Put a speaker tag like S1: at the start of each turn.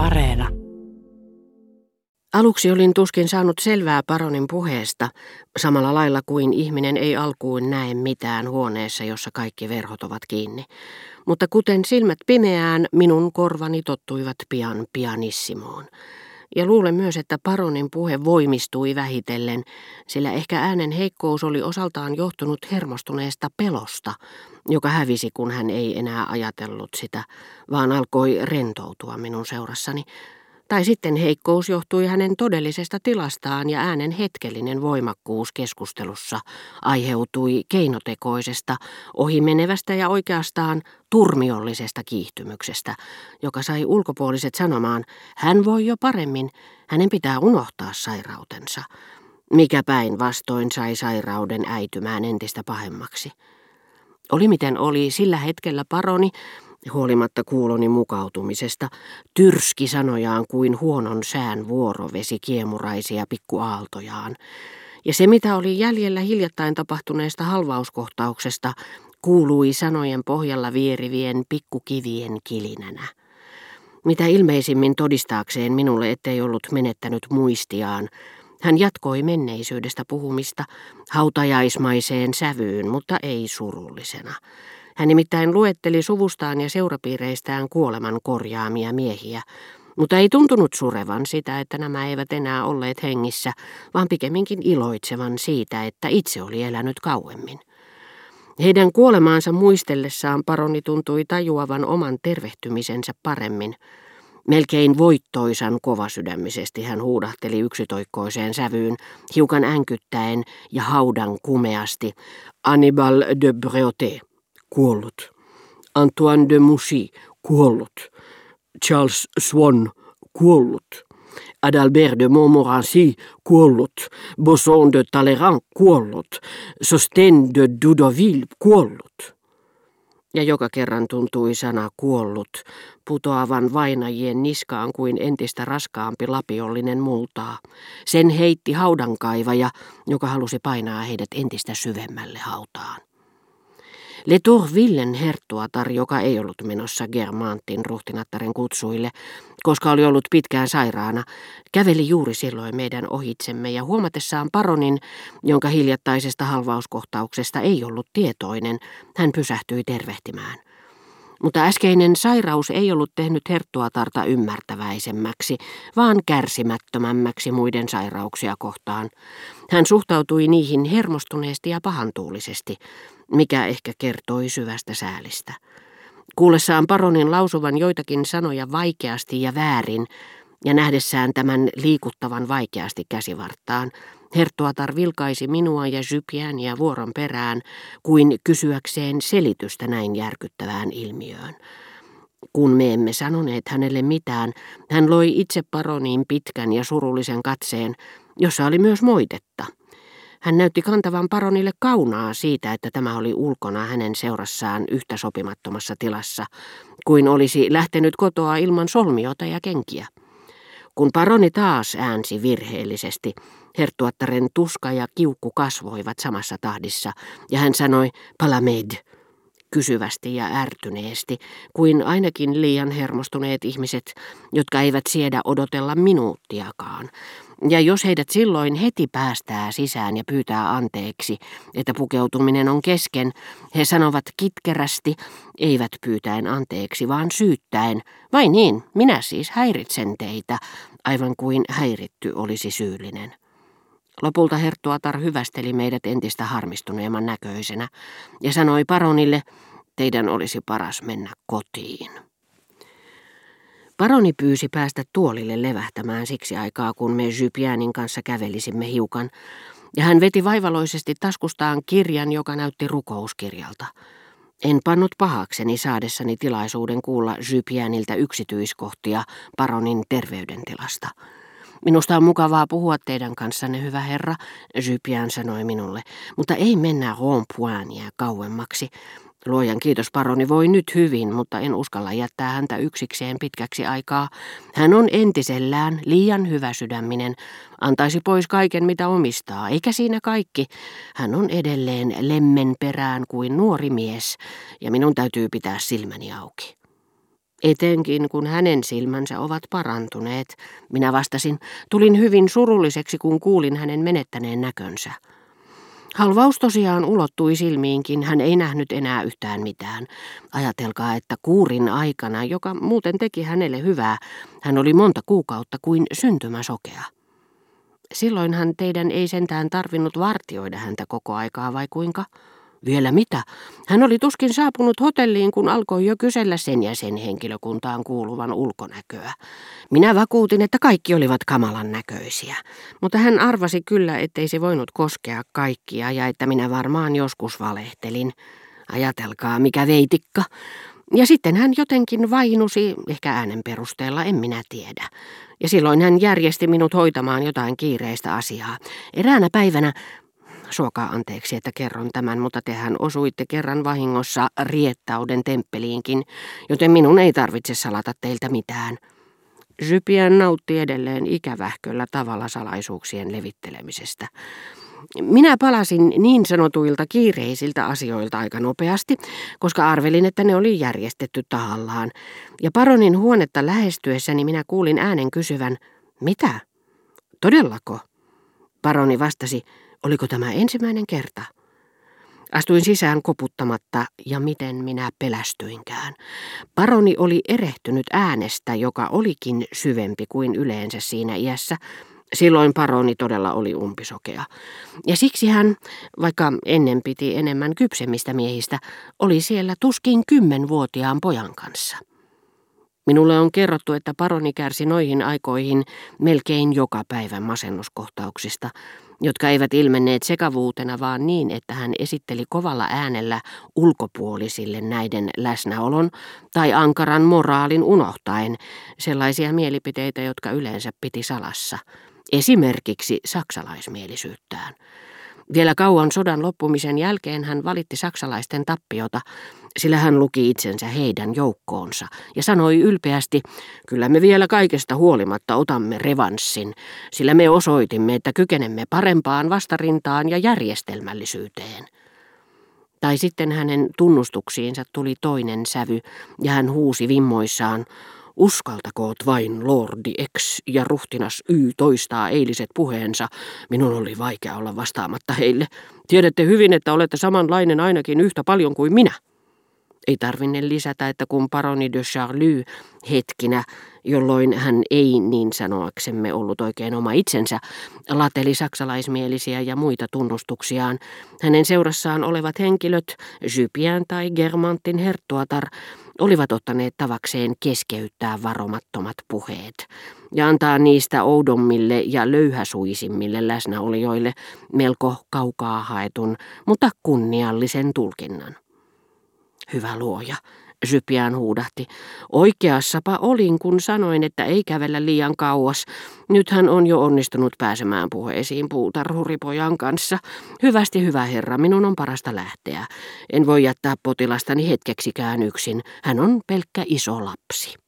S1: Areena.
S2: Aluksi olin tuskin saanut selvää paronin puheesta, samalla lailla kuin ihminen ei alkuun näe mitään huoneessa, jossa kaikki verhot ovat kiinni. Mutta kuten silmät pimeään, minun korvani tottuivat pian pianissimoon. Ja luulen myös, että paronin puhe voimistui vähitellen, sillä ehkä äänen heikkous oli osaltaan johtunut hermostuneesta pelosta, joka hävisi, kun hän ei enää ajatellut sitä, vaan alkoi rentoutua minun seurassani. Tai sitten heikkous johtui hänen todellisesta tilastaan ja äänen hetkellinen voimakkuus keskustelussa aiheutui keinotekoisesta, ohimenevästä ja oikeastaan turmiollisesta kiihtymyksestä, joka sai ulkopuoliset sanomaan, hän voi jo paremmin, hänen pitää unohtaa sairautensa, mikä päinvastoin sai sairauden äitymään entistä pahemmaksi. Oli miten oli, sillä hetkellä paroni, huolimatta kuuloni mukautumisesta, tyrski sanojaan kuin huonon sään vuorovesi kiemuraisia pikkuaaltojaan. Ja se, mitä oli jäljellä hiljattain tapahtuneesta halvauskohtauksesta, kuului sanojen pohjalla vierivien pikkukivien kilinänä. Mitä ilmeisimmin todistaakseen minulle, ettei ollut menettänyt muistiaan, hän jatkoi menneisyydestä puhumista hautajaismaiseen sävyyn, mutta ei surullisena. Hän nimittäin luetteli suvustaan ja seurapiireistään kuoleman korjaamia miehiä, mutta ei tuntunut surevan sitä, että nämä eivät enää olleet hengissä, vaan pikemminkin iloitsevan siitä, että itse oli elänyt kauemmin. Heidän kuolemaansa muistellessaan paroni tuntui tajuavan oman tervehtymisensä paremmin. Melkein voittoisan kovasydämisesti hän huudahteli yksitoikkoiseen sävyyn, hiukan änkyttäen ja haudan kumeasti. Annibal de Breauté kuollut. Antoine de Mouchy, kuollut. Charles Swan, kuollut. Adalbert de Montmorency, kuollut. Bosson de Talleyrand, kuollut. Sosten de Dudoville, kuollut. Ja joka kerran tuntui sana kuollut putoavan vainajien niskaan kuin entistä raskaampi lapiollinen multaa. Sen heitti haudankaivaja, joka halusi painaa heidät entistä syvemmälle hautaan. Le Tourvillen herttuatar, joka ei ollut menossa Germantin ruhtinattaren kutsuille, koska oli ollut pitkään sairaana, käveli juuri silloin meidän ohitsemme ja huomatessaan paronin, jonka hiljattaisesta halvauskohtauksesta ei ollut tietoinen, hän pysähtyi tervehtimään. Mutta äskeinen sairaus ei ollut tehnyt herttuatarta ymmärtäväisemmäksi, vaan kärsimättömämmäksi muiden sairauksia kohtaan. Hän suhtautui niihin hermostuneesti ja pahantuulisesti, mikä ehkä kertoi syvästä säälistä. Kuullessaan paronin lausuvan joitakin sanoja vaikeasti ja väärin, ja nähdessään tämän liikuttavan vaikeasti käsivarttaan, Herttuatar vilkaisi minua ja ja vuoron perään, kuin kysyäkseen selitystä näin järkyttävään ilmiöön. Kun me emme sanoneet hänelle mitään, hän loi itse paroniin pitkän ja surullisen katseen, jossa oli myös moitetta – hän näytti kantavan paronille kaunaa siitä, että tämä oli ulkona hänen seurassaan yhtä sopimattomassa tilassa, kuin olisi lähtenyt kotoa ilman solmiota ja kenkiä. Kun paroni taas äänsi virheellisesti, herttuattaren tuska ja kiukku kasvoivat samassa tahdissa, ja hän sanoi palamed kysyvästi ja ärtyneesti, kuin ainakin liian hermostuneet ihmiset, jotka eivät siedä odotella minuuttiakaan, ja jos heidät silloin heti päästää sisään ja pyytää anteeksi, että pukeutuminen on kesken, he sanovat kitkerästi, eivät pyytäen anteeksi, vaan syyttäen. Vai niin, minä siis häiritsen teitä, aivan kuin häiritty olisi syyllinen. Lopulta Herttuatar hyvästeli meidät entistä harmistuneemman näköisenä ja sanoi paronille, teidän olisi paras mennä kotiin. Paroni pyysi päästä tuolille levähtämään siksi aikaa, kun me Jypianin kanssa kävelisimme hiukan, ja hän veti vaivaloisesti taskustaan kirjan, joka näytti rukouskirjalta. En pannut pahakseni saadessani tilaisuuden kuulla Jypianilta yksityiskohtia paronin terveydentilasta. Minusta on mukavaa puhua teidän kanssanne, hyvä herra, Jypian sanoi minulle, mutta ei mennä rompuania kauemmaksi. Luojan kiitos paroni voi nyt hyvin, mutta en uskalla jättää häntä yksikseen pitkäksi aikaa. Hän on entisellään liian hyvä sydäminen, antaisi pois kaiken mitä omistaa, eikä siinä kaikki. Hän on edelleen lemmen perään kuin nuori mies, ja minun täytyy pitää silmäni auki. Etenkin kun hänen silmänsä ovat parantuneet, minä vastasin, tulin hyvin surulliseksi, kun kuulin hänen menettäneen näkönsä. Halvaus tosiaan ulottui silmiinkin, hän ei nähnyt enää yhtään mitään. Ajatelkaa, että kuurin aikana, joka muuten teki hänelle hyvää, hän oli monta kuukautta kuin syntymäsokea. Silloinhan teidän ei sentään tarvinnut vartioida häntä koko aikaa vai kuinka? Vielä mitä? Hän oli tuskin saapunut hotelliin, kun alkoi jo kysellä sen ja sen henkilökuntaan kuuluvan ulkonäköä. Minä vakuutin, että kaikki olivat kamalan näköisiä, mutta hän arvasi kyllä, ettei se voinut koskea kaikkia ja että minä varmaan joskus valehtelin. Ajatelkaa, mikä veitikka. Ja sitten hän jotenkin vainusi, ehkä äänen perusteella, en minä tiedä. Ja silloin hän järjesti minut hoitamaan jotain kiireistä asiaa. Eräänä päivänä Suokaa anteeksi, että kerron tämän, mutta tehän osuitte kerran vahingossa riettauden temppeliinkin, joten minun ei tarvitse salata teiltä mitään. Sypiän nautti edelleen ikävähköllä tavalla salaisuuksien levittelemisestä. Minä palasin niin sanotuilta kiireisiltä asioilta aika nopeasti, koska arvelin, että ne oli järjestetty tahallaan. Ja paronin huonetta lähestyessäni minä kuulin äänen kysyvän, mitä? Todellako? Paroni vastasi, Oliko tämä ensimmäinen kerta? Astuin sisään koputtamatta ja miten minä pelästyinkään. Paroni oli erehtynyt äänestä, joka olikin syvempi kuin yleensä siinä iässä. Silloin paroni todella oli umpisokea. Ja siksi hän, vaikka ennen piti enemmän kypsemmistä miehistä, oli siellä tuskin kymmenvuotiaan pojan kanssa. Minulle on kerrottu, että paroni kärsi noihin aikoihin melkein joka päivä masennuskohtauksista, jotka eivät ilmenneet sekavuutena, vaan niin, että hän esitteli kovalla äänellä ulkopuolisille näiden läsnäolon tai ankaran moraalin unohtaen sellaisia mielipiteitä, jotka yleensä piti salassa, esimerkiksi saksalaismielisyyttään. Vielä kauan sodan loppumisen jälkeen hän valitti saksalaisten tappiota, sillä hän luki itsensä heidän joukkoonsa ja sanoi ylpeästi, kyllä me vielä kaikesta huolimatta otamme revanssin, sillä me osoitimme, että kykenemme parempaan vastarintaan ja järjestelmällisyyteen. Tai sitten hänen tunnustuksiinsa tuli toinen sävy ja hän huusi vimmoissaan, Uskaltakoot vain Lordi X ja ruhtinas Y toistaa eiliset puheensa. Minun oli vaikea olla vastaamatta heille. Tiedätte hyvin, että olette samanlainen ainakin yhtä paljon kuin minä. Ei tarvinne lisätä, että kun paroni de Charlie hetkinä, jolloin hän ei niin sanoaksemme ollut oikein oma itsensä, lateli saksalaismielisiä ja muita tunnustuksiaan, hänen seurassaan olevat henkilöt, Jypien tai Germantin herttuatar, olivat ottaneet tavakseen keskeyttää varomattomat puheet ja antaa niistä oudommille ja löyhäsuisimmille läsnäolijoille melko kaukaa haetun, mutta kunniallisen tulkinnan. Hyvä luoja, Sypiään huudahti. Oikeassapa olin, kun sanoin, että ei kävellä liian kauas. Nyt hän on jo onnistunut pääsemään puheisiin puutarhuripojan kanssa. Hyvästi hyvä herra, minun on parasta lähteä. En voi jättää potilastani hetkeksikään yksin. Hän on pelkkä iso lapsi.